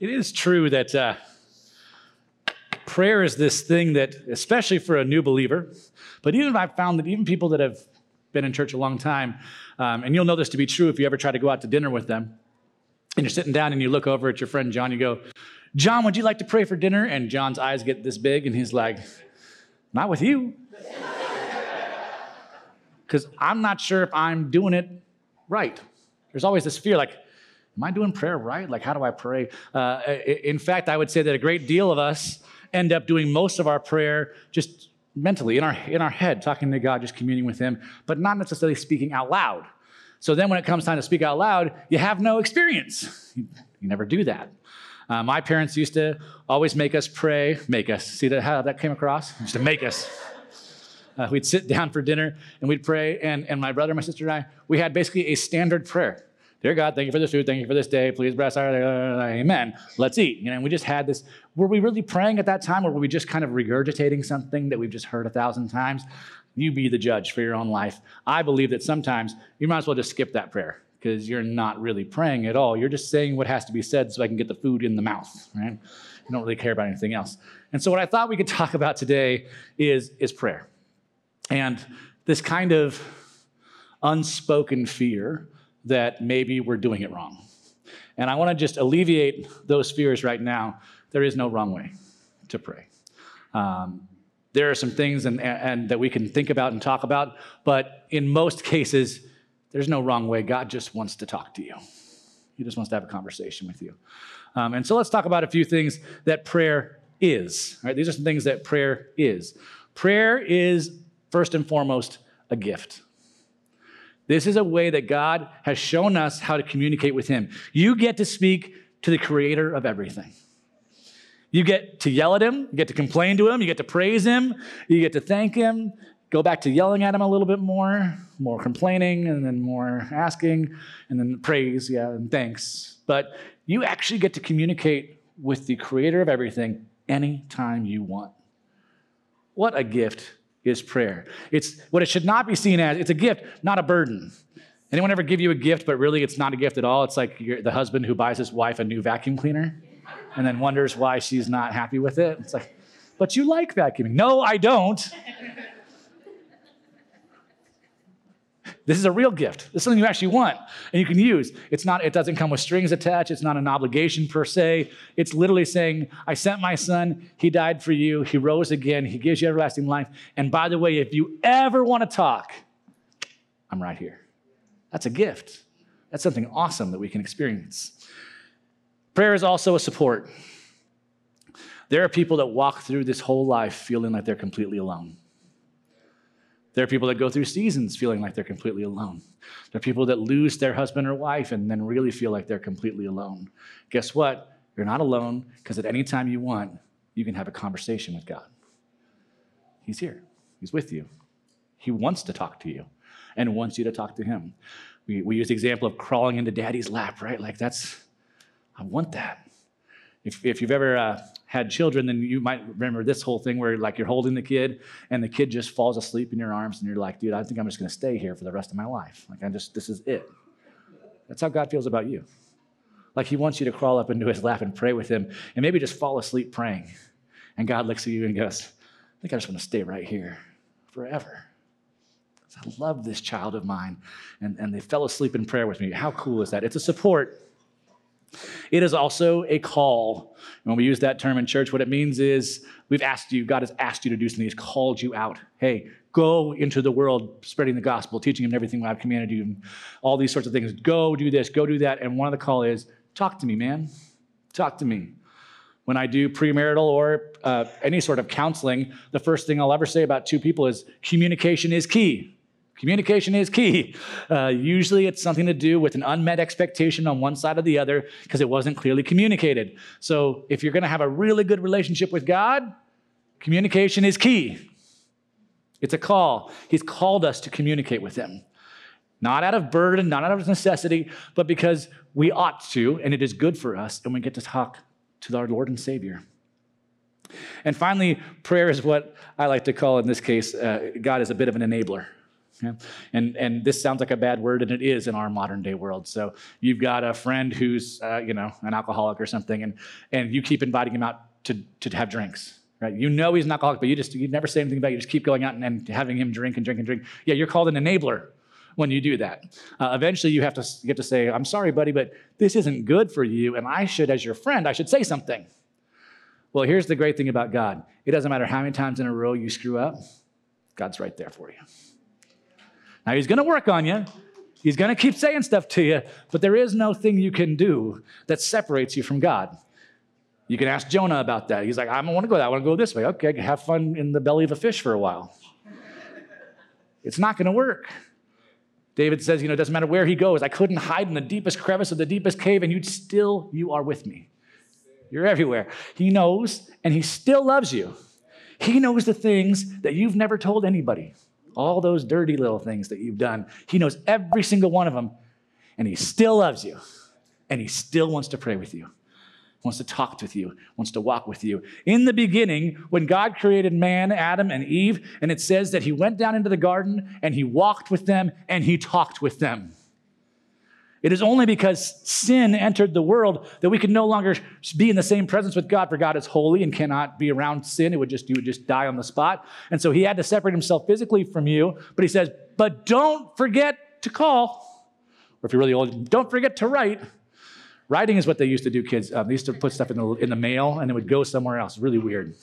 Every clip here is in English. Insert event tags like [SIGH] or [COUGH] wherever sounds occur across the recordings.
It is true that uh, prayer is this thing that, especially for a new believer, but even I've found that even people that have been in church a long time, um, and you'll know this to be true if you ever try to go out to dinner with them, and you're sitting down and you look over at your friend John, you go, John, would you like to pray for dinner? And John's eyes get this big, and he's like, Not with you. [LAUGHS] Because I'm not sure if I'm doing it right. There's always this fear like, Am I doing prayer right? Like, how do I pray? Uh, in fact, I would say that a great deal of us end up doing most of our prayer just mentally in our, in our head, talking to God, just communing with Him, but not necessarily speaking out loud. So then when it comes time to speak out loud, you have no experience. You, you never do that. Uh, my parents used to always make us pray, make us. See that, how that came across? Used to make us. Uh, we'd sit down for dinner and we'd pray, and, and my brother, my sister, and I, we had basically a standard prayer. Dear God, thank you for this food. Thank you for this day. Please bless our, uh, amen. Let's eat. You know, and we just had this. Were we really praying at that time, or were we just kind of regurgitating something that we've just heard a thousand times? You be the judge for your own life. I believe that sometimes you might as well just skip that prayer because you're not really praying at all. You're just saying what has to be said so I can get the food in the mouth, right? You don't really care about anything else. And so, what I thought we could [LAUGHS] talk about today is, is prayer and this kind of unspoken fear that maybe we're doing it wrong. And I want to just alleviate those fears right now. There is no wrong way to pray. Um, there are some things and, and that we can think about and talk about, but in most cases, there's no wrong way. God just wants to talk to you. He just wants to have a conversation with you. Um, and so let's talk about a few things that prayer is. Right? These are some things that prayer is. Prayer is first and foremost a gift. This is a way that God has shown us how to communicate with Him. You get to speak to the creator of everything. You get to yell at him, you get to complain to him, you get to praise him, you get to thank him, go back to yelling at him a little bit more, more complaining, and then more asking, and then praise, yeah, and thanks. But you actually get to communicate with the creator of everything anytime you want. What a gift is prayer. It's what it should not be seen as. It's a gift, not a burden. Anyone ever give you a gift, but really it's not a gift at all? It's like the husband who buys his wife a new vacuum cleaner and then wonders why she's not happy with it. It's like, but you like vacuuming. No, I don't. This is a real gift. This is something you actually want and you can use. It's not, it doesn't come with strings attached. It's not an obligation per se. It's literally saying, I sent my son, he died for you, he rose again, he gives you everlasting life. And by the way, if you ever want to talk, I'm right here. That's a gift. That's something awesome that we can experience. Prayer is also a support. There are people that walk through this whole life feeling like they're completely alone. There are people that go through seasons feeling like they're completely alone. There are people that lose their husband or wife and then really feel like they're completely alone. Guess what? You're not alone because at any time you want, you can have a conversation with God. He's here, He's with you. He wants to talk to you and wants you to talk to Him. We, we use the example of crawling into daddy's lap, right? Like that's, I want that. If, if you've ever uh, had children, then you might remember this whole thing where like you're holding the kid and the kid just falls asleep in your arms and you're like, dude, I think I'm just to stay here for the rest of my life. Like I just, this is it. That's how God feels about you. Like he wants you to crawl up into his lap and pray with him and maybe just fall asleep praying. And God looks at you and goes, I think I just want to stay right here forever. I love this child of mine. And, and they fell asleep in prayer with me. How cool is that? It's a support it is also a call. When we use that term in church, what it means is we've asked you, God has asked you to do something. He's called you out. Hey, go into the world spreading the gospel, teaching them everything I've commanded you, and all these sorts of things. Go do this, go do that. And one of the call is talk to me, man. Talk to me. When I do premarital or uh, any sort of counseling, the first thing I'll ever say about two people is communication is key. Communication is key. Uh, usually it's something to do with an unmet expectation on one side or the other because it wasn't clearly communicated. So if you're going to have a really good relationship with God, communication is key. It's a call. He's called us to communicate with Him. Not out of burden, not out of necessity, but because we ought to, and it is good for us, and we get to talk to our Lord and Savior. And finally, prayer is what I like to call, in this case, uh, God is a bit of an enabler. Okay? And, and this sounds like a bad word, and it is in our modern day world. So you've got a friend who's, uh, you know, an alcoholic or something, and, and you keep inviting him out to, to have drinks. Right? You know he's an alcoholic, but you just you never say anything about it. You just keep going out and, and having him drink and drink and drink. Yeah, you're called an enabler when you do that. Uh, eventually, you have to have to say, "I'm sorry, buddy, but this isn't good for you, and I should, as your friend, I should say something." Well, here's the great thing about God: it doesn't matter how many times in a row you screw up, God's right there for you. Now He's going to work on you. He's going to keep saying stuff to you, but there is no thing you can do that separates you from God. You can ask Jonah about that. He's like, I don't want to go that. I want to go this way. Okay, have fun in the belly of a fish for a while. it's not going to work. David says, you know, it doesn't matter where he goes. I couldn't hide in the deepest crevice of the deepest cave, and you'd still, you are with me. You're everywhere. He knows, and he still loves you. He knows the things that you've never told anybody. All those dirty little things that you've done. He knows every single one of them, and he still loves you, and he still wants to pray with you wants to talk with you, wants to walk with you. In the beginning, when God created man, Adam, and Eve, and it says that he went down into the garden and he walked with them and he talked with them. It is only because sin entered the world that we can no longer be in the same presence with God, for God is holy and cannot be around sin. It would just, you would just die on the spot. And so he had to separate himself physically from you. But he says, but don't forget to call. Or if you're really old, don't forget to write Writing is what they used to do, kids. Um, they used to put stuff in the, in the mail and it would go somewhere else. Really weird.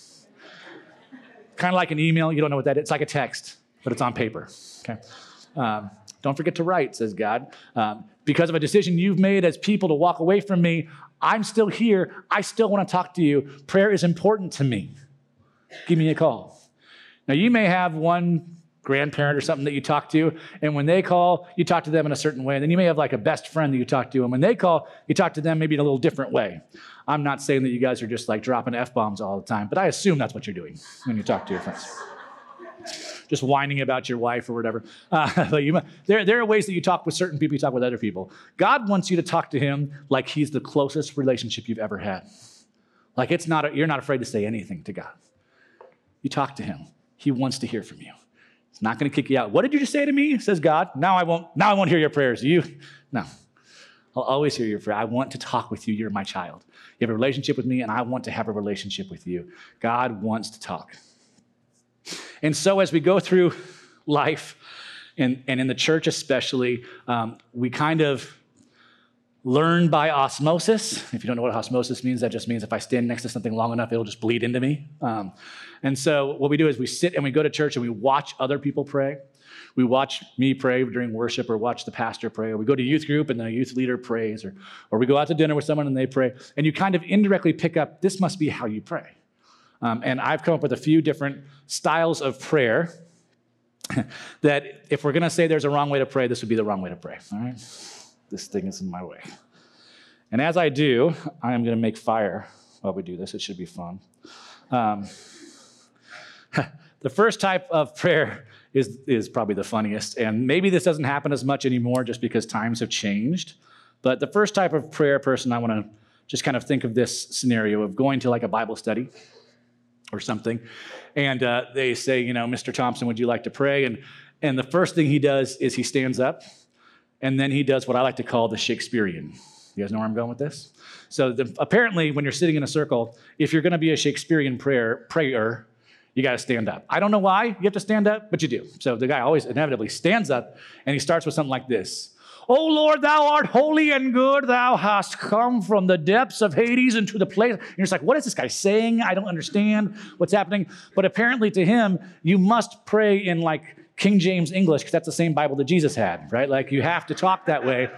kind of like an email. You don't know what that is. It's like a text, but it's on paper. Okay. Um, don't forget to write, says God. Um, because of a decision you've made as people to walk away from me, I'm still here. I still want to talk to you. Prayer is important to me. Give me a call. Now, you may have one grandparent or something that you talk to, and when they call, you talk to them in a certain way. And then you may have like a best friend that you talk to, and when they call, you talk to them maybe in a little different way. I'm not saying that you guys are just like dropping F bombs all the time, but I assume that's what you're doing when you talk to your friends. Just whining about your wife or whatever. Uh, [LAUGHS] but you, there, there are ways that you talk with certain people, you talk with other people. God wants you to talk to Him like He's the closest relationship you've ever had. Like it's not, a, you're not afraid to say anything to God. You talk to Him, He wants to hear from you. It's not going to kick you out. What did you just say to me? Says God. Now I won't. Now I won't hear your prayers. You, no. I'll always hear your prayer. I want to talk with you. You're my child. You have a relationship with me, and I want to have a relationship with you. God wants to talk. And so as we go through [LAUGHS] life, and, and in the church especially, um, we kind of learn by osmosis. If you don't know what osmosis means, that just means if I stand next to something long enough, it'll just bleed into me. Um, and so what we do is we sit and we go to church and we watch other people pray. We watch me pray during worship or watch the pastor pray. Or we go to youth group and the youth leader prays. Or, or we go out to dinner with someone and they pray. And you kind of indirectly pick up this must be how you pray. Um, and I've come up with a few different styles of prayer [LAUGHS] that if we're going to say there's a wrong way to pray, this would be the wrong way to pray. All right? This thing is in my way. And as I do, I am going to make fire while we do this. It should be fun. Um, [LAUGHS] the first type of prayer is, is probably the funniest. And maybe this doesn't happen as much anymore just because times have changed. But the first type of prayer person, I want to just kind of think of this scenario of going to like a Bible study or something. And uh, they say, you know, Mr. Thompson, would you like to pray? And, and the first thing he does is he stands up and then he does what I like to call the Shakespearean. You guys know where I'm going with this? So the, apparently, when you're sitting in a circle, if you're going to be a Shakespearean prayer, prayer, you got to stand up. I don't know why you have to stand up, but you do. So the guy always inevitably stands up and he starts with something like this. Oh Lord, thou art holy and good. Thou hast come from the depths of Hades into the place. And you're like, what is this guy saying? I don't understand what's happening. But apparently to him, you must pray in like King James English because that's the same Bible that Jesus had, right? Like you have to talk that way.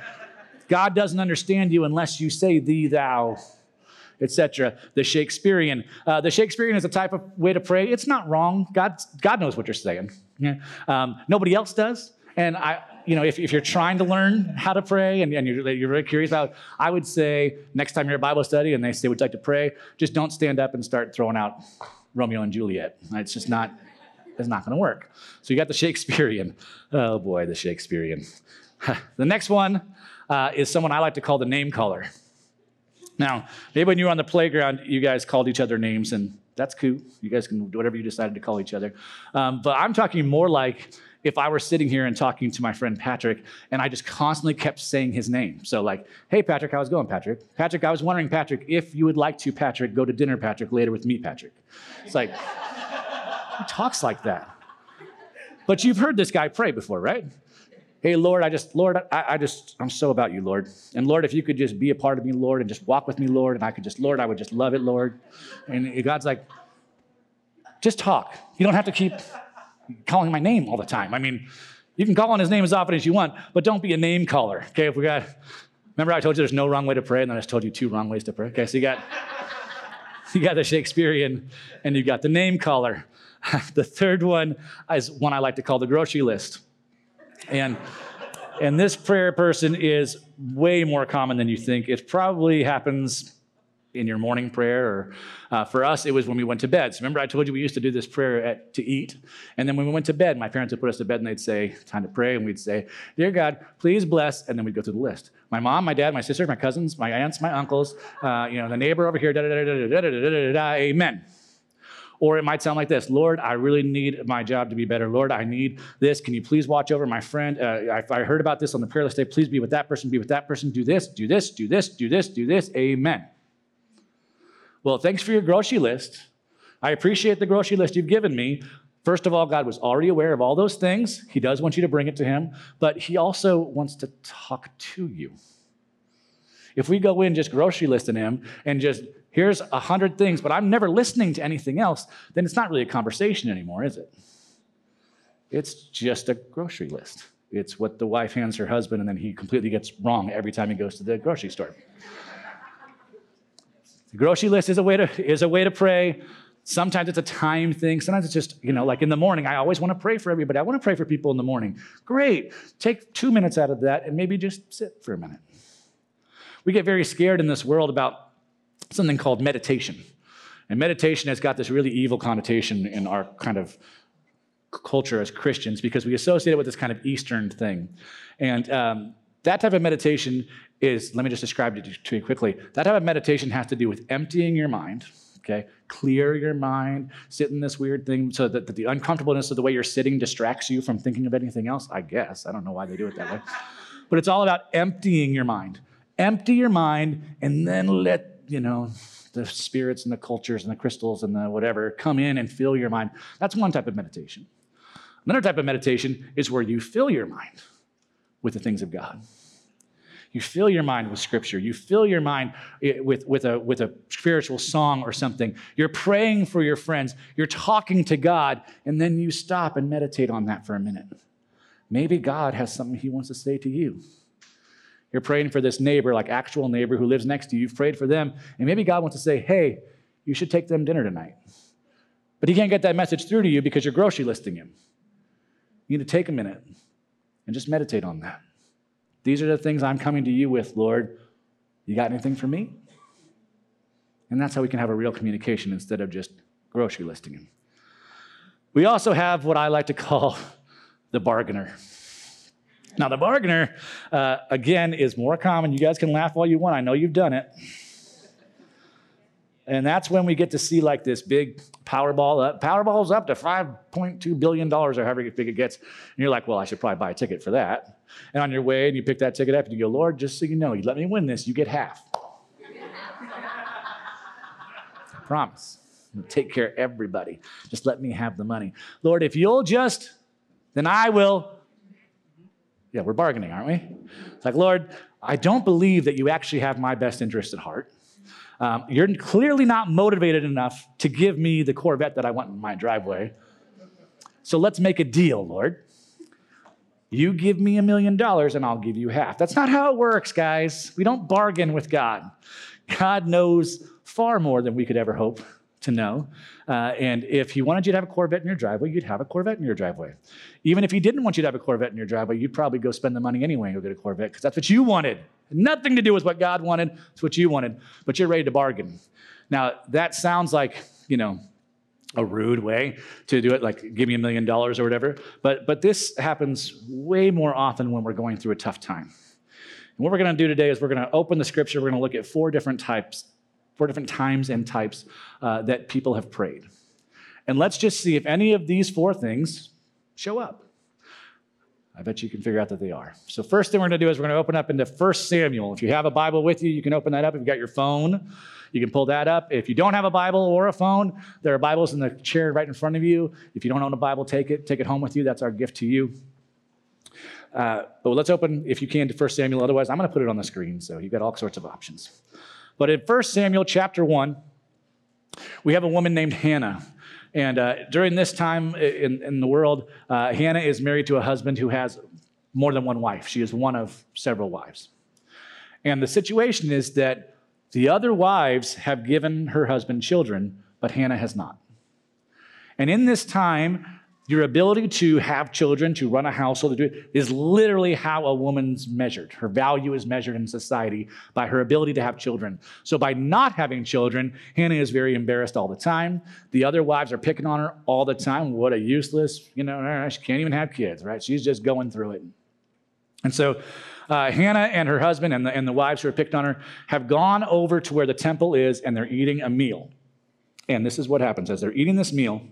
God doesn't understand you unless you say thee, thou, etc. The Shakespearean. Uh, the Shakespearean is a type of way to pray. It's not wrong. God, God knows what you're saying. Yeah. Um, nobody else does. And I, you know, if, if you're trying to learn how to pray and, and you're, you're very curious about, I would say next time you're at Bible study and they say, would you like to pray? Just don't stand up and start throwing out Romeo and Juliet. It's just not, it's not going to work. So you got the Shakespearean. Oh boy, the Shakespearean. [LAUGHS] the next one uh, is someone I like to call the name caller. Now, maybe when you were on the playground, you guys called each other names, and that's cool. You guys can do whatever you decided to call each other. Um, but I'm talking more like if I were sitting here and talking to my friend Patrick and I just constantly kept saying his name. So, like, hey, Patrick, how's it going, Patrick? Patrick, I was wondering, Patrick, if you would like to, Patrick, go to dinner, Patrick, later with me, Patrick. It's like, who talks like that? But you've heard this guy pray before, right? Hey, Lord, I just, Lord, I, I, just, I'm so about you, Lord. And Lord, if you could just be a part of me, Lord, and just walk with me, Lord, and I could just, Lord, I would just love it, Lord. And God's like, just talk. You don't have to keep calling my name all the time. I mean, you can call on his name as often as you want, but don't be a name caller. Okay, if we got, remember I told you there's no wrong way to pray, and then I just told you two wrong ways to pray. Okay, so you got, [LAUGHS] you got the Shakespearean, and you got the name caller. [LAUGHS] the third one is one I like to call the grocery list. And and this prayer person is way more common than you think. It probably happens in your morning prayer, or uh, for us, it was when we went to bed. So remember, I told you we used to do this prayer at, to eat, and then when we went to bed, my parents would put us to bed, and they'd say, "Time to pray," and we'd say, "Dear God, please bless," and then we'd go through the list. My mom, my dad, my sisters, my cousins, my aunts, my uncles, uh, you know, the neighbor over here, da da da da da da da da da. Amen. Or it might sound like this Lord, I really need my job to be better. Lord, I need this. Can you please watch over my friend? Uh, I, I heard about this on the prayer list day. Please be with that person, be with that person. Do this, do this, do this, do this, do this. Amen. Well, thanks for your grocery list. I appreciate the grocery list you've given me. First of all, God was already aware of all those things. He does want you to bring it to Him, but He also wants to talk to you. If we go in just grocery listing Him and just here's a hundred things, but I'm never listening to anything else, then it's not really a conversation anymore, is it? It's just a grocery list. It's what the wife hands her husband, and then he completely gets wrong every time he goes to the grocery store. The grocery list is a way to is a way to pray. Sometimes it's a time thing. Sometimes it's just, you know, like in the morning, I always want to pray for everybody. I want to pray for people in the morning. Great. Take two minutes out of that and maybe just sit for a minute. We get very scared in this world about something called meditation. And meditation has got this really evil connotation in our kind of culture as Christians because we associate it with this kind of Eastern thing. And um, that type of meditation is, let me just describe it to you quickly. That type of meditation has to do with emptying your mind, okay? Clear your mind, sit in this weird thing so that, that the uncomfortableness of the way you're sitting distracts you from thinking of anything else, I guess. I don't know why they do it that way. But it's all about emptying your mind. Empty your mind and then let you know, the spirits and the cultures and the crystals and the whatever come in and fill your mind. That's one type of meditation. Another type of meditation is where you fill your mind with the things of God. You fill your mind with scripture. You fill your mind eh, with, with, a, with a spiritual song or something. You're praying for your friends. You're talking to God, and then you stop and meditate on that for a minute. Maybe God has something He wants to say to you. You're praying for this neighbor, like actual neighbor who lives next to you. You've prayed for them, and maybe God wants to say, hey, you should take them dinner tonight. But he can't get that message through to you because you're grocery listing him. You need to take a minute and just meditate on that. These are the things I'm coming to you with, Lord. You got anything for me? And that's how we can have a real communication instead of just grocery listing. We also have what I like to call [LAUGHS] the bargainer. Now, the bargainer, uh, again, is more common. You guys can laugh all you want. I know you've done it. And that's when we get to see like this big Powerball up. Powerball's up to $5.2 billion or however big it gets. And you're like, well, I should probably buy a ticket for that. And on your way, and you pick that ticket up, and you go, Lord, just so you know, you let me win this, you get half. [LAUGHS] Promise. Take care of everybody. Just let me have the money. Lord, if you'll just, then I will yeah, we're bargaining, aren't we? It's like, Lord, I don't believe that you actually have my best interest at heart. Um, you're clearly not motivated enough to give me the Corvette that I want in my driveway. So let's make a deal, Lord. You give me a million dollars and I'll give you half. That's not how it works, guys. We don't bargain with God. God knows far more than we could ever hope to know. Uh, and if he wanted you to have a Corvette in your driveway, you'd have a Corvette in your driveway. Even if he didn't want you to have a Corvette in your driveway, you'd probably go spend the money anyway and go get a Corvette because that's what you wanted. Nothing to do with what God wanted, it's what you wanted, but you're ready to bargain. Now, that sounds like, you know, a rude way to do it, like give me a million dollars or whatever. But, but this happens way more often when we're going through a tough time. And what we're going to do today is we're going to open the scripture. We're going to look at four different types four different times and types uh, that people have prayed. And let's just see if any of these four things show up. I bet you can figure out that they are. So, first thing we're going to do is we're going to open up into 1 Samuel. If you have a Bible with you, you can open that up. If you've got your phone, you can pull that up. If you don't have a Bible or a phone, there are Bibles in the chair right in front of you. If you don't own a Bible, take it. Take it home with you. That's our gift to you. Uh, but let's open, if you can, to 1 Samuel. Otherwise, I'm going to put it on the screen, so you've got all sorts of options. But in 1 Samuel chapter 1, we have a woman named Hannah. And uh, during this time in, in the world, uh, Hannah is married to a husband who has more than one wife. She is one of several wives. And the situation is that the other wives have given her husband children, but Hannah has not. And in this time, your ability to have children, to run a household, to do is literally how a woman's measured. Her value is measured in society by her ability to have children. So by not having children, Hannah is very embarrassed all the time. The other wives are picking on her all the time. What a useless, you know, she can't even have kids, right? She's just going through it. And so uh, Hannah and her husband and the, and the wives who are picked on her have gone over to where the temple is and they're eating a meal. And this is what happens as they're eating this meal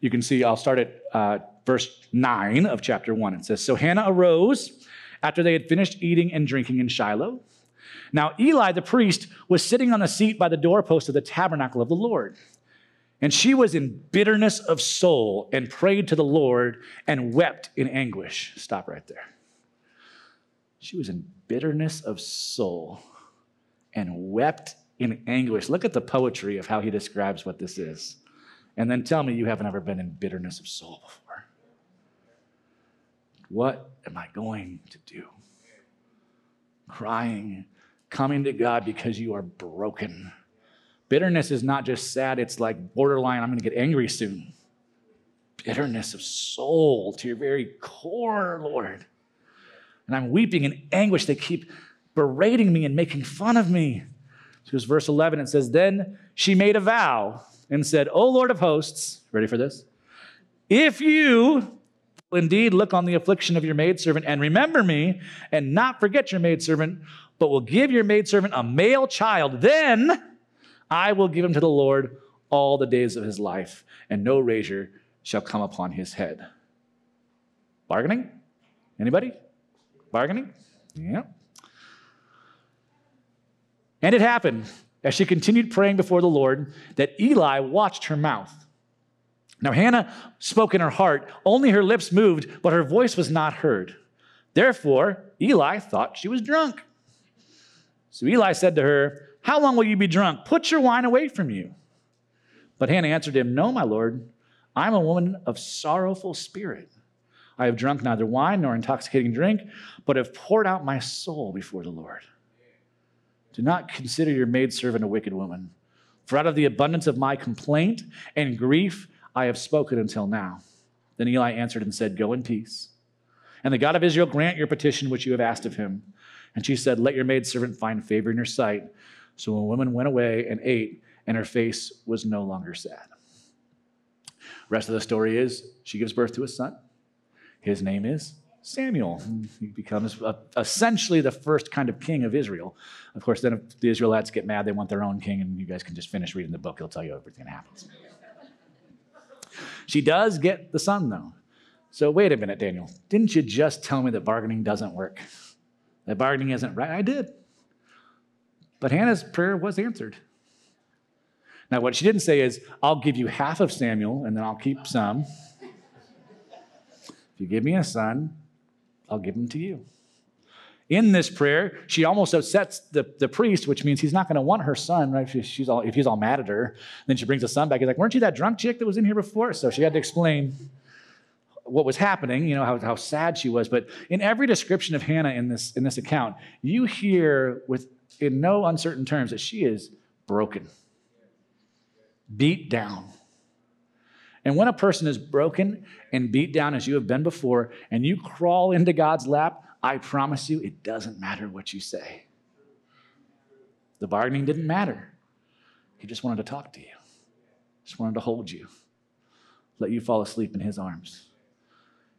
you can see, I'll start at uh, verse 9 of chapter 1. It says So Hannah arose after they had finished eating and drinking in Shiloh. Now, Eli the priest was sitting on the seat by the doorpost of the tabernacle of the Lord. And she was in bitterness of soul and prayed to the Lord and wept in anguish. Stop right there. She was in bitterness of soul and wept in anguish. Look at the poetry of how he describes what this is and then tell me you haven't ever been in bitterness of soul before. What am I going to do? Crying, coming to God because you are broken. Bitterness is not just sad, it's like borderline, I'm going to get angry soon. Bitterness of soul to your very core, Lord. And I'm weeping in anguish. They keep berating me and making fun of me. So, verse 11, it says, Then she made a vow and said, O Lord of hosts, ready for this? If you indeed look on the affliction of your maidservant and remember me and not forget your maidservant, but will give your maidservant a male child, then I will give him to the Lord all the days of his life, and no razor shall come upon his head. Bargaining? Anybody? Bargaining? Yeah. And it happened as she continued praying before the Lord, that Eli watched her mouth. Now, Hannah spoke in her heart, only her lips moved, but her voice was not heard. Therefore, Eli thought she was drunk. So Eli said to her, How long will you be drunk? Put your wine away from you. But Hannah answered him, No, my Lord, I am a woman of sorrowful spirit. I have drunk neither wine nor intoxicating drink, but have poured out my soul before the Lord. Do not consider your maidservant a wicked woman. For out of the abundance of my complaint and grief, I have spoken until now. Then Eli answered and said, Go in peace. And the God of Israel grant your petition which you have asked of him. And she said, Let your maidservant find favor in your sight. So the woman went away and ate, and her face was no longer sad. Rest of the story is she gives birth to a son. His name is Samuel. He becomes essentially the first kind of king of Israel. Of course, then if the Israelites get mad, they want their own king, and you guys can just finish reading the book. He'll tell you everything that happens. She does get the son, though. So wait a minute, Daniel. Didn't you just tell me that bargaining doesn't work? That bargaining isn't right? I did. But Hannah's prayer was answered. Now, what she didn't say is, I'll give you half of Samuel and then I'll keep some. If you give me a son, I'll give them to you. In this prayer, she almost upsets the, the priest, which means he's not going to want her son, right? If, she's all, if he's all mad at her. Then she brings the son back. He's like, Weren't you that drunk chick that was in here before? So she had to explain what was happening, you know, how, how sad she was. But in every description of Hannah in this, in this account, you hear with in no uncertain terms that she is broken, beat down, and when a person is broken and beat down as you have been before, and you crawl into God's lap, I promise you, it doesn't matter what you say. The bargaining didn't matter. He just wanted to talk to you, just wanted to hold you, let you fall asleep in his arms.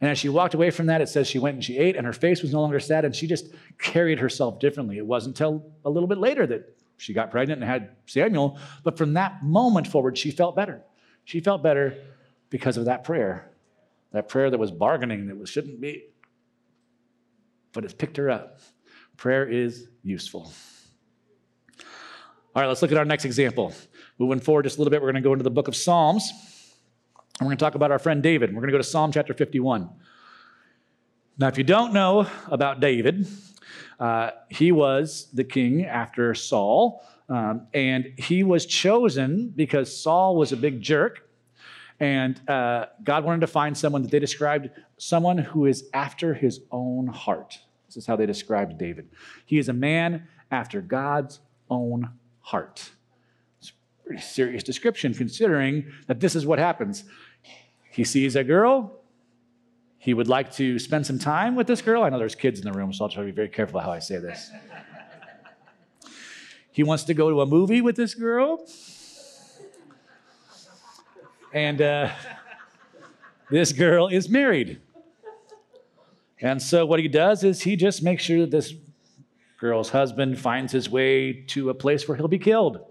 And as she walked away from that, it says she went and she ate, and her face was no longer sad, and she just carried herself differently. It wasn't until a little bit later that she got pregnant and had Samuel, but from that moment forward, she felt better. She felt better because of that prayer that prayer that was bargaining, that was, shouldn't be, but it's picked her up. Prayer is useful. All right, let's look at our next example. Moving forward just a little bit, we're going to go into the book of Psalms. And we're going to talk about our friend David. We're going to go to Psalm chapter 51. Now, if you don't know about David, uh, he was the king after Saul, um, and he was chosen because Saul was a big jerk, and uh, God wanted to find someone that they described someone who is after his own heart. This is how they described David. He is a man after God's own heart. It's a pretty serious description considering that this is what happens. He sees a girl, he would like to spend some time with this girl. I know there's kids in the room, so I'll try to be very careful how I say this. [LAUGHS] he wants to go to a movie with this girl. And uh, this girl is married. And so what he does is he just makes sure that this girl's husband finds his way to a place where he'll be killed.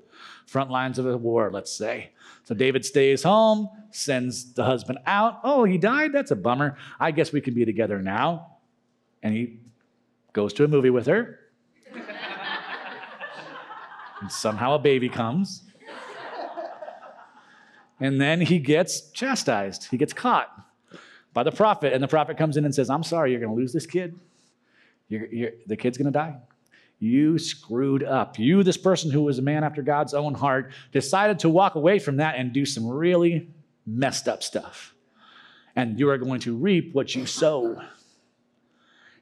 Front lines of a war, let's say. So David stays home, sends the husband out. Oh, he died? That's a bummer. I guess we can be together now. And he goes to a movie with her. [LAUGHS] and somehow a baby comes. And then he gets chastised. He gets caught by the prophet. And the prophet comes in and says, I'm sorry, you're going to lose this kid. You're, you're, the kid's going to die. You screwed up. You, this person who was a man after God's own heart, decided to walk away from that and do some really messed up stuff. And you are going to reap what you sow.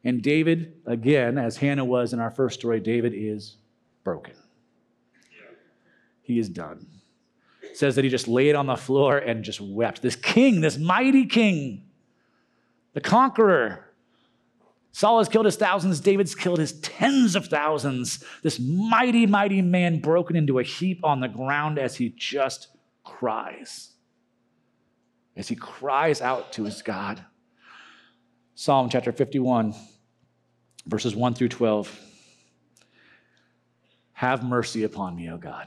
And David, again, as Hannah was in our first story, David is broken. He is done. Says that he just laid on the floor and just wept. This king, this mighty king, the conqueror, Saul has killed his thousands, David's killed his tens of thousands. This mighty, mighty man broken into a heap on the ground as he just cries. As he cries out to his God. Psalm chapter 51, verses 1 through 12. Have mercy upon me, O God.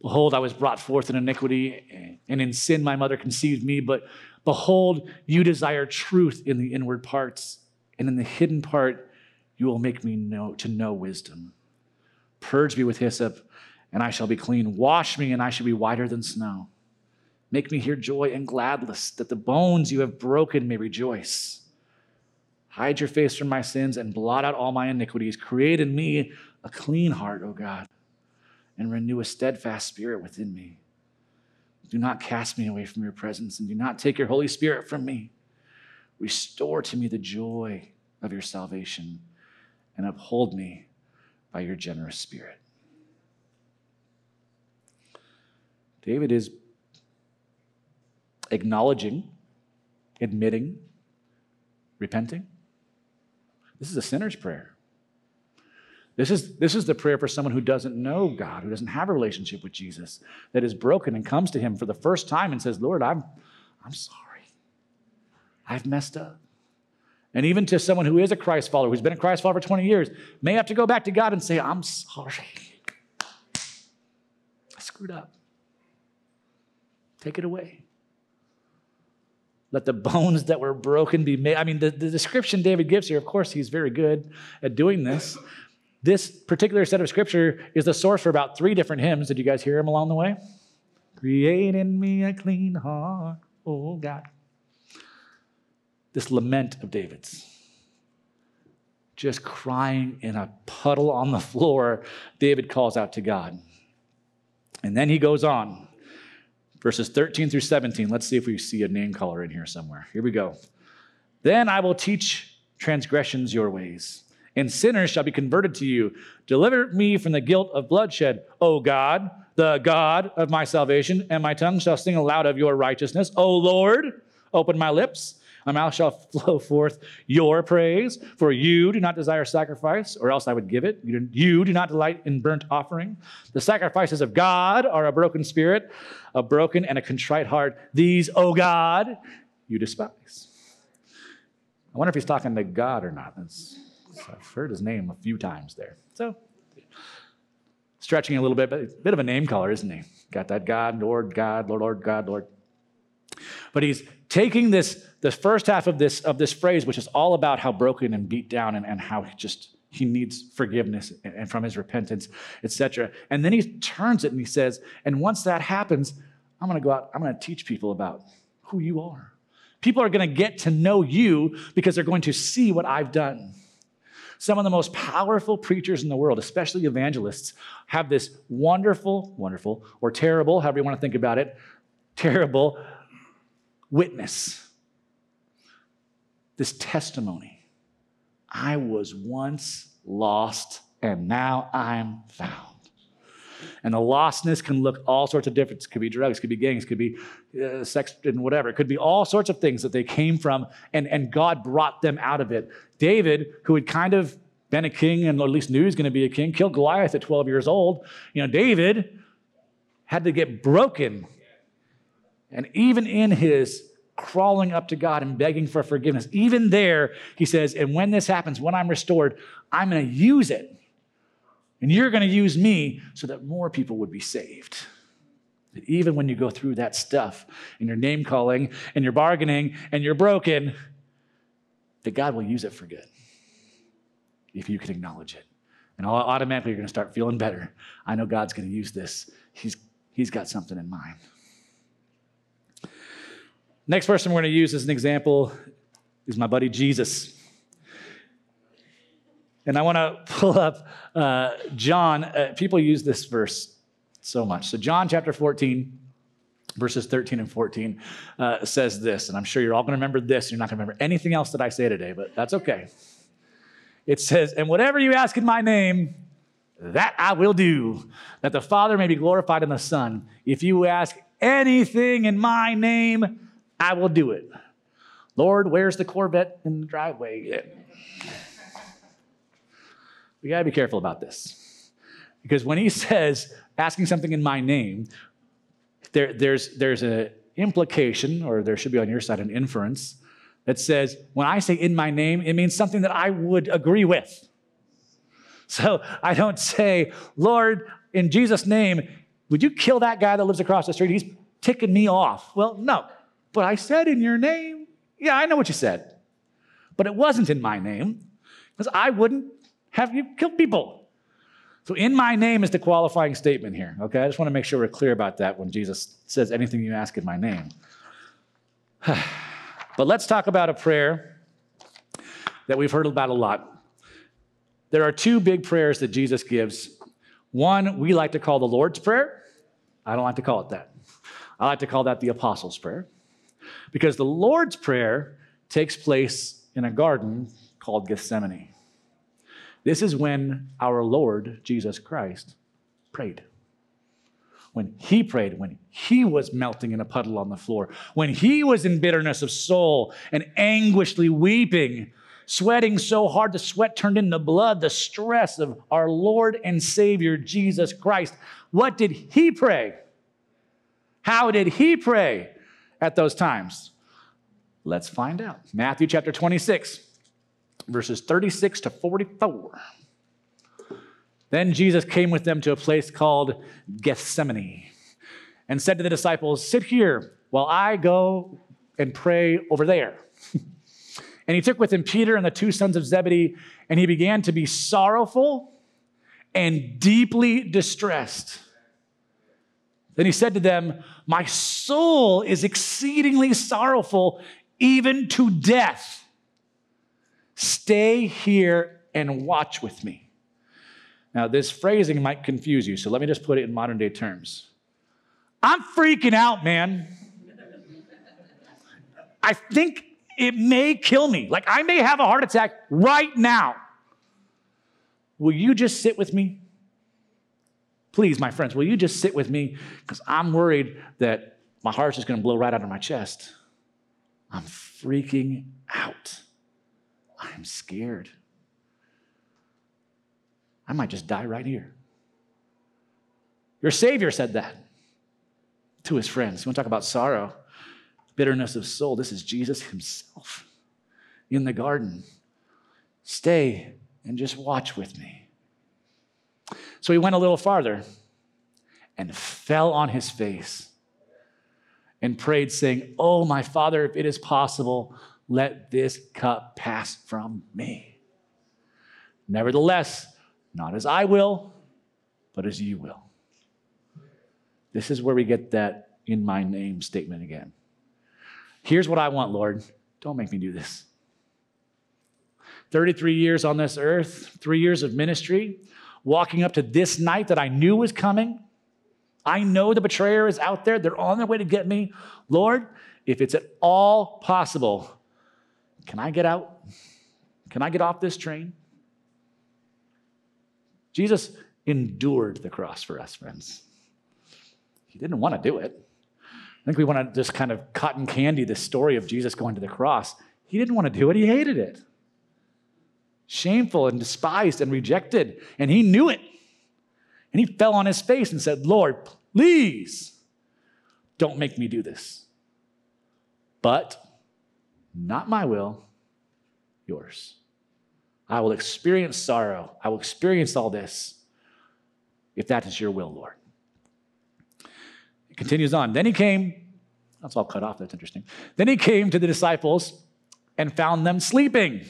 Behold, I was brought forth in iniquity, and in sin my mother conceived me, but Behold, you desire truth in the inward parts, and in the hidden part you will make me know to know wisdom. Purge me with hyssop, and I shall be clean. Wash me, and I shall be whiter than snow. Make me hear joy and gladness, that the bones you have broken may rejoice. Hide your face from my sins and blot out all my iniquities. Create in me a clean heart, O God, and renew a steadfast spirit within me. Do not cast me away from your presence, and do not take your Holy Spirit from me. Restore to me the joy of your salvation, and uphold me by your generous spirit. David is acknowledging, admitting, repenting. This is a sinner's prayer. This is, this is the prayer for someone who doesn't know God, who doesn't have a relationship with Jesus, that is broken and comes to him for the first time and says, Lord, I'm, I'm sorry. I've messed up. And even to someone who is a Christ follower, who's been a Christ follower for 20 years, may have to go back to God and say, I'm sorry. I screwed up. Take it away. Let the bones that were broken be made. I mean, the, the description David gives here, of course, he's very good at doing this. This particular set of scripture is the source for about three different hymns. Did you guys hear them along the way? Create in me a clean heart, oh God. This lament of David's. Just crying in a puddle on the floor, David calls out to God. And then he goes on, verses 13 through 17. Let's see if we see a name caller in here somewhere. Here we go. Then I will teach transgressions your ways and sinners shall be converted to you. Deliver me from the guilt of bloodshed, O God, the God of my salvation, and my tongue shall sing aloud of your righteousness. O Lord, open my lips. My mouth shall [LAUGHS] flow forth your praise, for you do not desire sacrifice, or else I would give it. You do, not delight in burnt offering. The sacrifices of God are a broken spirit, a broken and a contrite heart. These, O God, you despise. I wonder if he's talking to God or not. That's, I've heard his name a few times there. So, stretching a little bit, but a bit of a name caller, isn't he? Got that God, Lord, God, Lord, Lord, God, Lord. But he's taking this, the first half of this, of this phrase, which is all about how broken and beat down and, and how he just he needs forgiveness and from his repentance, etc. And then he turns it and he says, and once that happens, I'm gonna go out, I'm gonna teach people about who you are. People are gonna get to know you because they're going to see what I've done. Some of the most powerful preachers in the world, especially evangelists, have this wonderful, wonderful, or terrible, however you want to think about it, terrible witness, this testimony. I was once lost and now I'm found. And the lostness can look all sorts of different. It could be drugs, could be gangs, could be uh, sex and whatever. It could be all sorts of things that they came from, and, and God brought them out of it. David, who had kind of been a king and at least knew he was going to be a king, killed Goliath at 12 years old. You know, David had to get broken and even in his crawling up to God and begging for forgiveness, even there, he says, and when this happens, when I'm restored, I'm going to use it. And you're going to use me so that more people would be saved. That even when you go through that stuff and you're name calling and you're bargaining and you're broken, that God will use it for good if you can acknowledge it. And automatically you're going to start feeling better. I know God's going to use this. He's, he's got something in mind. Next person we're going to use as an example is my buddy Jesus. And I want to pull up uh, John. Uh, people use this verse so much. So, John chapter 14, verses 13 and 14 uh, says this, and I'm sure you're all going to remember this. You're not going to remember anything else that I say today, but that's okay. It says, And whatever you ask in my name, that I will do, that the Father may be glorified in the Son. If you ask anything in my name, I will do it. Lord, where's the Corvette in the driveway? We got to be careful about this. Because when he [LAUGHS] says, asking something in my name, there, there's, there's an implication, or there should be on your side an inference, that says, when I say in my name, it means something that I would agree with. [LAUGHS] So I don't say, Lord, in Jesus' name, would you kill that guy that lives across the street? He's ticking me off. Well, no, but I said in your name. Yeah, I know what you said. But it wasn't in my name because I wouldn't have you killed people. So, in my name is the qualifying statement here, okay? I just want to make sure we're clear about that when Jesus says anything you ask in my name. [SIGHS] but let's talk about a prayer that we've heard about a lot. There are two big prayers that Jesus gives. One we like to call the Lord's Prayer. I don't like to call it that. I like to call that the Apostles' Prayer. Because the Lord's Prayer takes place in a garden called Gethsemane. This is when our Lord Jesus Christ prayed. When he prayed, when he was melting in a puddle on the floor, when he was in bitterness of soul and anguishly weeping, sweating so hard the sweat turned into blood, the stress of our Lord and Savior Jesus Christ. What did he pray? How did he pray? at those times? Let's find out. Matthew chapter 26, verses 36 to 44. Then Jesus came with them to a place called Gethsemane and said to the disciples, Sit here while I go and pray over there. [LAUGHS] and he took with him Peter and the two sons of Zebedee, and he began to be sorrowful and deeply distressed. Then he said to them, My soul is exceedingly sorrowful, even to death. Stay here and watch with me. Now, this phrasing might confuse you, so let me just put it in modern day terms. I'm freaking out, man. I think it may kill me. Like, I may have a heart attack right now. will you just sit with me? Please, my friends, will you just sit with me? Because I'm worried that my heart's just going to blow right out of my chest. I'm freaking out. I'm scared. I might just die right here. Your Savior said that to his friends. You want to talk about sorrow, bitterness of soul? This is Jesus himself in the garden. Stay and just watch with me. So he went a little farther and fell on his face and prayed, saying, Oh, my Father, if it is possible, let this cup pass from me. Nevertheless, not as I will, but as you will. This is where we get that in my name statement again. Here's what I want, Lord. Don't make me do this. 33 years on this earth, three years of ministry, walking up to this night that I knew was coming. I know the betrayer is out there. They're on their way to get me. Lord, if it's at all possible, can I get out? Can I get off this train? Jesus endured the cross for us, friends. He didn't want to do it. I think we want to just kind of cotton candy the story of Jesus going to the cross. He didn't want to do it, he hated it. Shameful and despised and rejected. And he knew it. And he fell on his face and said, Lord, please don't make me do this. But not my will, yours. I will experience sorrow. I will experience all this if that is your will, Lord. It continues on. Then he came, that's all cut off, that's interesting. Then he came to the disciples and found them sleeping.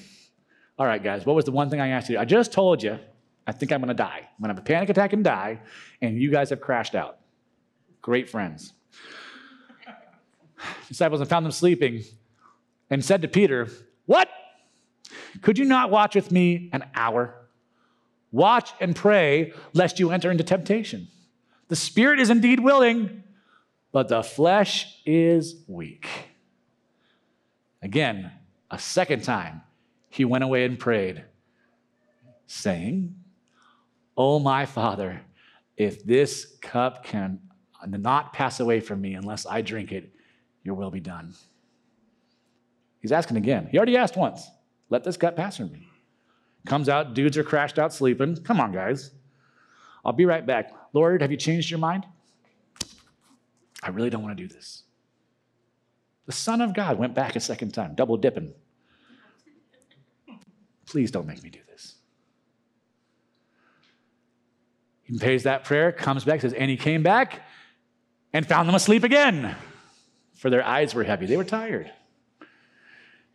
All right, guys, what was the one thing I asked you? I just told you, I think I'm gonna die. I'm gonna have a panic attack and die, and you guys have crashed out. Great friends. disciples and found them sleeping and said to Peter, What? Could you not watch with me an hour? Watch and pray lest you enter into temptation. The spirit is indeed willing, but the flesh is weak. Again, a second time, he went away and prayed, saying, Oh, my Father, if this cup can not pass away from me unless I drink it, your will be done. He's asking again. He already asked once. Let this cup pass from me. Comes out, dudes are crashed out sleeping. Come on, guys. I'll be right back. Lord, have you changed your mind? I really don't want to do this. The Son of God went back a second time, double dipping. Please don't make me do this. He pays that prayer, comes back, says, and he came back and found them asleep again, for their eyes were heavy. They were tired.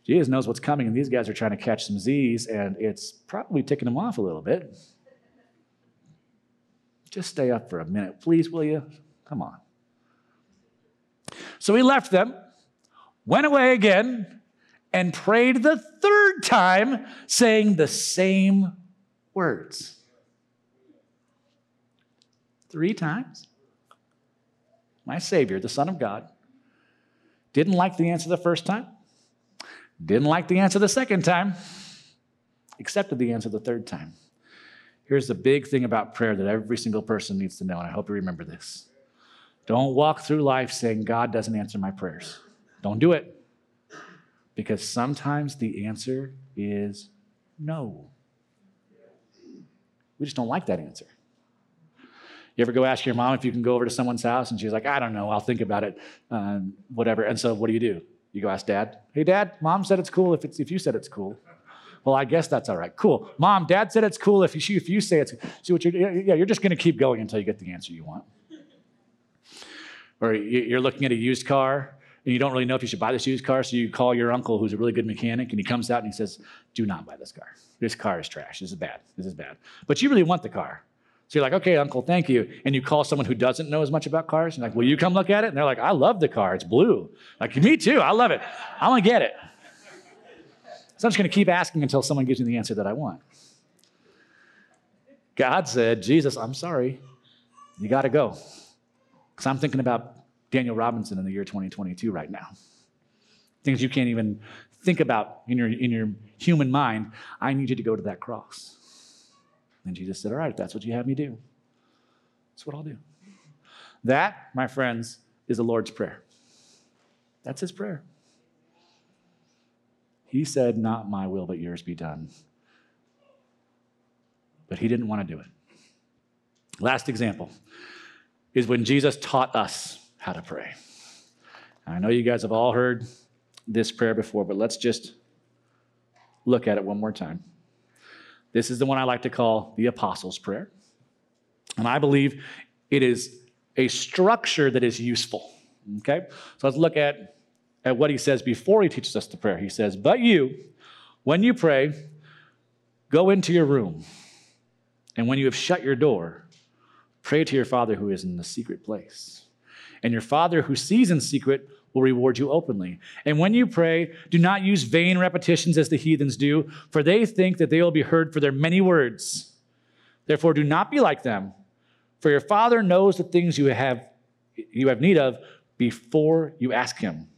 Jesus knows what's coming, and these guys are trying to catch some Z's, and it's probably ticking them off a little bit. Just stay up for a minute, please, will you? Come on. So he left them, went away again, and prayed the third time, saying the same words. Three times. My Savior, the Son of God, didn't like the answer the first time didn't like the answer the second time, accepted the answer the third time. Here's the big thing about prayer that every single person needs to know, and I hope you remember this. Don't walk through life saying, God doesn't answer my prayers. Don't do it. Because sometimes the answer is no. We just don't like that answer. You ever go ask your mom if you can go over to someone's house and she's like, I don't know, I'll think about it, um, whatever. And so what do you do? You go ask dad, hey, dad, mom said it's cool if, it's, if you said it's cool. Well, I guess that's all right. Cool. Mom, dad said it's cool if you, if you say it's cool. See what you're, yeah, you're just going to keep going until you get the answer you want. Or you're looking at a used car and you don't really know if you should buy this used car, so you call your uncle who's a really good mechanic and he comes out and he says, Do not buy this car. This car is trash. This is bad. This is bad. But you really want the car. So you're like, okay, uncle, thank you. And you call someone who doesn't know as much about cars, and like, will you come look at it? And they're like, I love the car. It's blue. Like, me too. I love it. I want to get it. So I'm just going to keep asking until someone gives me the answer that I want. God said, Jesus, I'm sorry. You got to go. Because I'm thinking about Daniel Robinson in the year 2022 right now. Things you can't even think about in your, in your human mind. I need you to go to that cross. And Jesus said, All right, if that's what you have me do, that's what I'll do. That, my friends, is the Lord's Prayer. That's his prayer. He said, Not my will, but yours be done. But he didn't want to do it. Last example is when Jesus taught us how to pray. I know you guys have all heard this prayer before, but let's just look at it one more time. This is the one I like to call the Apostles' Prayer. And I believe it is a structure that is useful. Okay? So let's look at, at what he says before he teaches us the prayer. He says, But you, when you pray, go into your room, and when you have shut your door, pray to your Father who is in the secret place. And your Father who sees in secret will reward you openly. And when you pray, do not use vain repetitions as the heathens do, for they think that they will be heard for their many words. Therefore, do not be like them, for your Father knows the things you have, you have need of before you ask Him.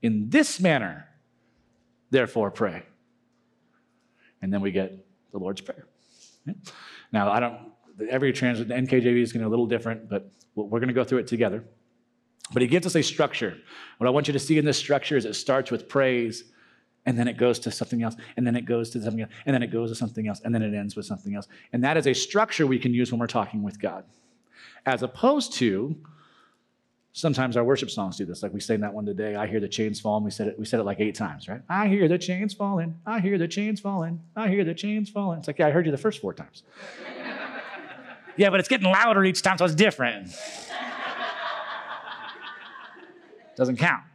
In this manner, therefore, pray. And then we get the Lord's Prayer. Now, I don't, every translation, the NKJV is going to be a little different, but we're going to go through it together. But he gives us a structure. What I want you to see in this structure is it starts with praise, and then it goes to something else, and then it goes to something else, and then it goes to something else, and then it ends with something else. And that is a structure we can use when we're talking with God. As opposed to sometimes our worship songs do this. Like we sang that one today, I hear the chains falling. We said it, we said it like eight times, right? I hear the chains falling, I hear the chains falling, I hear the chains falling. It's like, yeah, I heard you the first four times. [LAUGHS] yeah, but it's getting louder each time, so it's different. Doesn't count. [LAUGHS]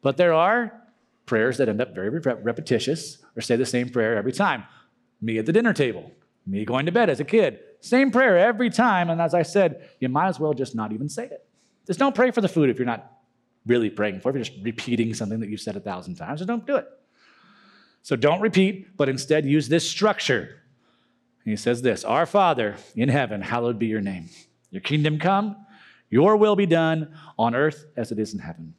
But there are prayers that end up very repetitious or say the same prayer every time. Me at the dinner table, me going to bed as a kid, same prayer every time. And as I said, you might as well just not even say it. Just don't pray for the food if you're not really praying for it. If you're just repeating something that you've said a thousand times, just don't do it. So don't repeat, but instead use this structure. he says this Our Father in heaven, hallowed be your name. Your kingdom come, your will be done on earth as it is in heaven.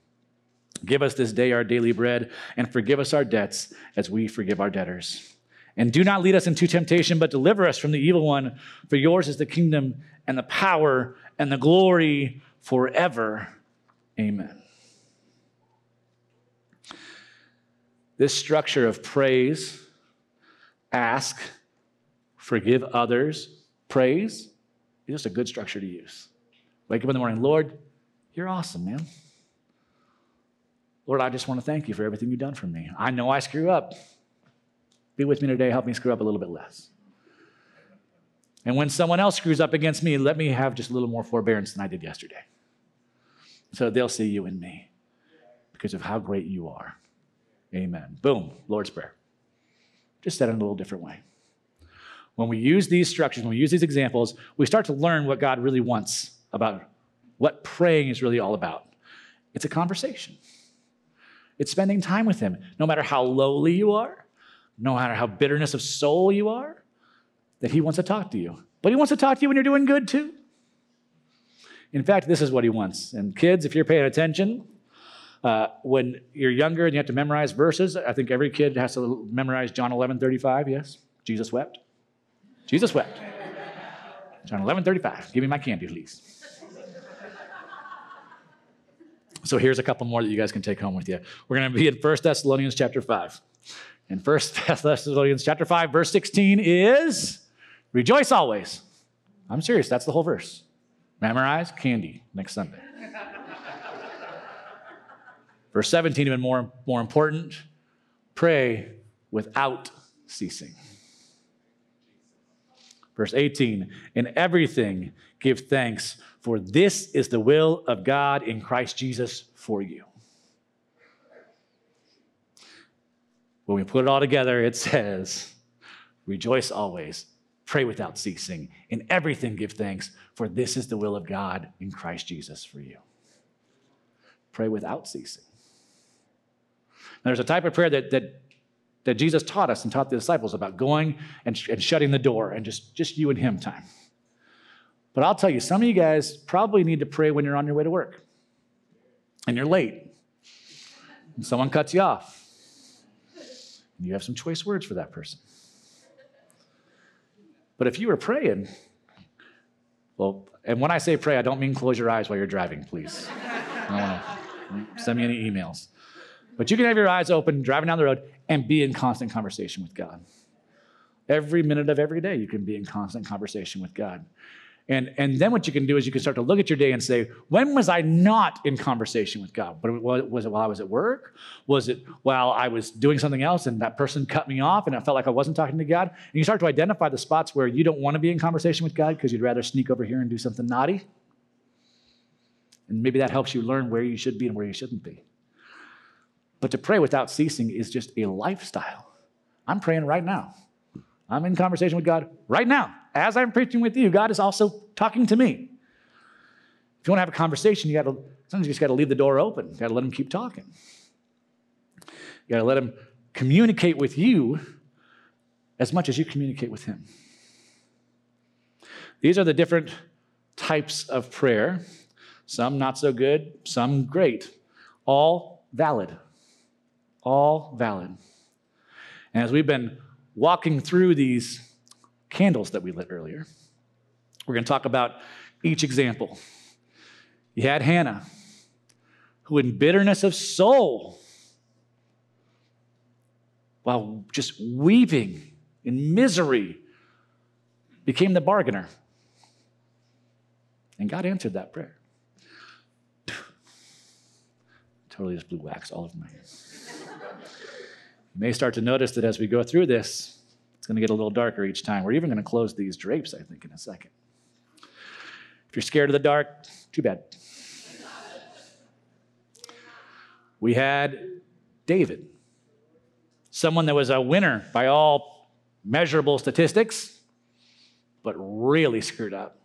Give us this day our daily bread, and forgive us our debts as we forgive our debtors. And do not lead us into temptation, but deliver us from the evil one. For yours is the kingdom and the power and the glory forever. Amen. This structure of praise, ask, forgive others, praise, is just a good structure to use. Wake up in the morning, Lord, you're awesome, man. Lord, I just want to thank you for everything you've done for me. I know I screw up. Be with me today, help me screw up a little bit less. And when someone else screws up against me, let me have just a little more forbearance than I did yesterday. So they'll see you in me because of how great you are. Amen. Boom, Lord's Prayer. Just said it in a little different way. When we use these structures, when we use these examples, we start to learn what God really wants about what praying is really all about. It's a conversation, it's spending time with Him, no matter how lowly you are, no matter how bitterness of soul you are, that He wants to talk to you. But He wants to talk to you when you're doing good too. In fact, this is what He wants. And kids, if you're paying attention, uh, when you're younger and you have to memorize verses, I think every kid has to memorize John 11 35. Yes, Jesus wept. Jesus wept. John 11 35. Give me my candy, please. So here's a couple more that you guys can take home with you. We're going to be in 1 Thessalonians chapter 5. In 1 [LAUGHS] Thessalonians chapter 5, verse 16 is rejoice always. I'm serious, that's the whole verse. Memorize candy next Sunday. [LAUGHS] verse 17, even more, more important, pray without ceasing. Verse 18, in everything give thanks, for this is the will of God in Christ Jesus for you. When we put it all together, it says, Rejoice always, pray without ceasing, in everything give thanks, for this is the will of God in Christ Jesus for you. Pray without ceasing. Now, there's a type of prayer that, that that Jesus taught us and taught the disciples about going and, and shutting the door and just, just you and him time. But I'll tell you, some of you guys probably need to pray when you're on your way to work and you're late and someone cuts you off. And you have some choice words for that person. But if you were praying, well, and when I say pray, I don't mean close your eyes while you're driving, please. I don't want to send me any emails. But you can have your eyes open, driving down the road, and be in constant conversation with God. Every minute of every day, you can be in constant conversation with God. And, and then what you can do is you can start to look at your day and say, when was I not in conversation with God? Was it while I was at work? Was it while I was doing something else and that person cut me off and I felt like I wasn't talking to God? And you start to identify the spots where you don't want to be in conversation with God because you'd rather sneak over here and do something naughty. And maybe that helps you learn where you should be and where you shouldn't be. But to pray without ceasing is just a lifestyle. I'm praying right now. I'm in conversation with God right now. As I'm preaching with you, God is also talking to me. If you want to have a conversation, you got to sometimes you just got to leave the door open. You got to let him keep talking. You got to let him communicate with you as much as you communicate with him. These are the different types of prayer. Some not so good, some great. All valid. All valid. And as we've been walking through these candles that we lit earlier. We're going to talk about each example. You had Hannah, who in bitterness of soul, while just weeping in misery, became the bargainer. And God answered that prayer. Totally just blew wax all over my hands. You may start to notice that as we go through this, it's going to get a little darker each time. We're even going to close these drapes, I think, in a second. If you're scared of the dark, too bad. We had David, someone that was a winner by all measurable statistics, but really screwed up.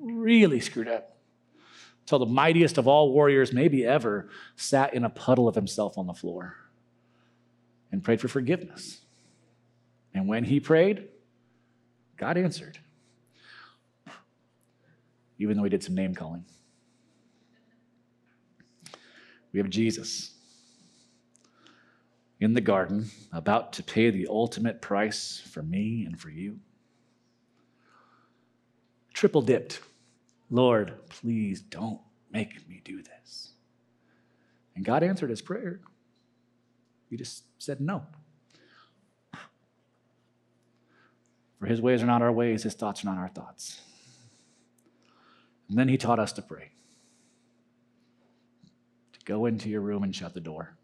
Really screwed up. Until the mightiest of all warriors, maybe ever, sat in a puddle of himself on the floor and prayed for forgiveness. And when he prayed, God answered, even though he did some name calling. We have Jesus in the garden, about to pay the ultimate price for me and for you. Triple dipped. Lord, please don't make me do this. And God answered his prayer. He just said no. For his ways are not our ways, his thoughts are not our thoughts. And then he taught us to pray to go into your room and shut the door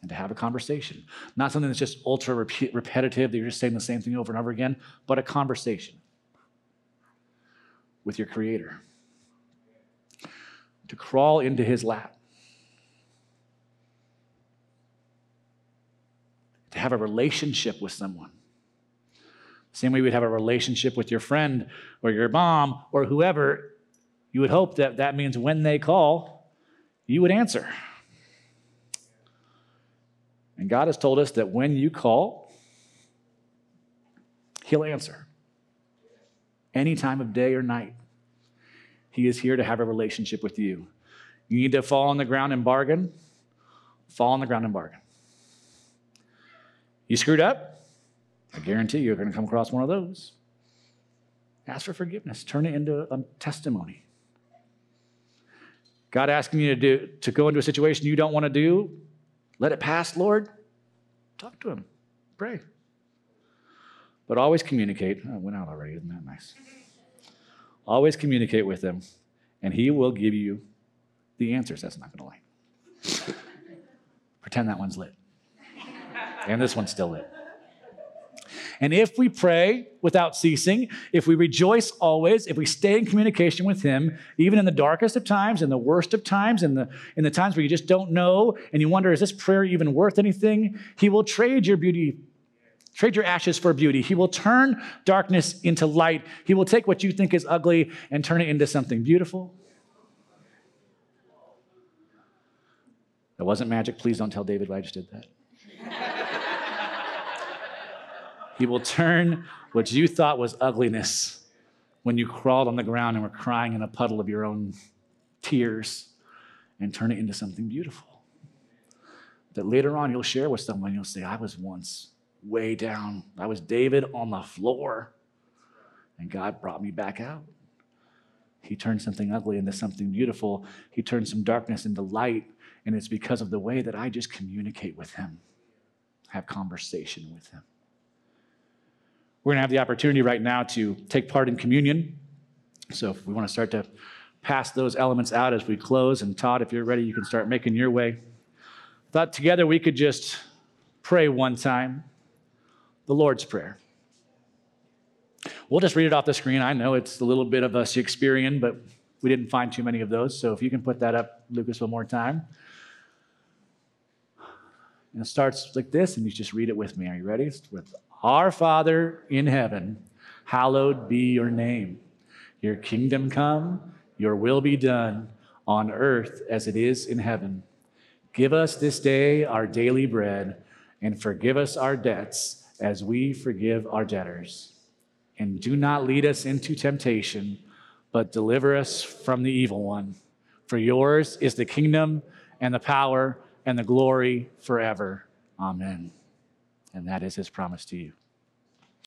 and to have a conversation. Not something that's just ultra repetitive, that you're just saying the same thing over and over again, but a conversation with your Creator. To crawl into his lap to have a relationship with someone. Same way we'd have a relationship with your friend or your mom or whoever, you would hope that that means when they call, you would answer. And God has told us that when you call, He'll answer. Any time of day or night, He is here to have a relationship with you. You need to fall on the ground and bargain, fall on the ground and bargain. You screwed up? I guarantee you're going to come across one of those. Ask for forgiveness, turn it into a testimony. God asking you to, do, to go into a situation you don't want to do, let it pass, Lord. Talk to Him, pray. But always communicate. Oh, went out already, isn't that nice? Always communicate with Him, and He will give you the answers. That's not going to lie. Pretend that one's lit. And this one's still lit. And if we pray without ceasing, if we rejoice always, if we stay in communication with Him, even in the darkest of times, in the worst of times, in the, in the times where you just don't know and you wonder, is this prayer even worth anything? He will trade your beauty, trade your ashes for beauty. He will turn darkness into light. He will take what you think is ugly and turn it into something beautiful. That wasn't magic. Please don't tell David why I just did that. [LAUGHS] He will turn what you thought was ugliness when you crawled on the ground and were crying in a puddle of your own tears and turn it into something beautiful. That later on you'll share with someone, you'll say, I was once way down. I was David on the floor. and God brought me back out. He turned something ugly into something beautiful. He turned some darkness into light. And it's because of the way that I just communicate with Him, have conversation with Him. We're going to have the opportunity right now to take part in communion. So if we want to start to pass those elements out as we close, and Todd, if you're ready, you can start making your way. Thought together we could just pray one time the Lord's Prayer. We'll just read it off the screen. I know it's a little bit of a Shakespearean, but we didn't find too many of those. So if you can put that up, Lucas, one more time. And it starts like this, and you just read it with me. Are you ready? It's with Our Father in heaven, hallowed be your name. Your kingdom come, your will be done on earth as it is in heaven. Give us this day our daily bread, and forgive us our debts as we forgive our debtors. And do not lead us into temptation, but deliver us from the evil one. For yours is the kingdom and the power and the glory forever. Amen. And that is his promise to you.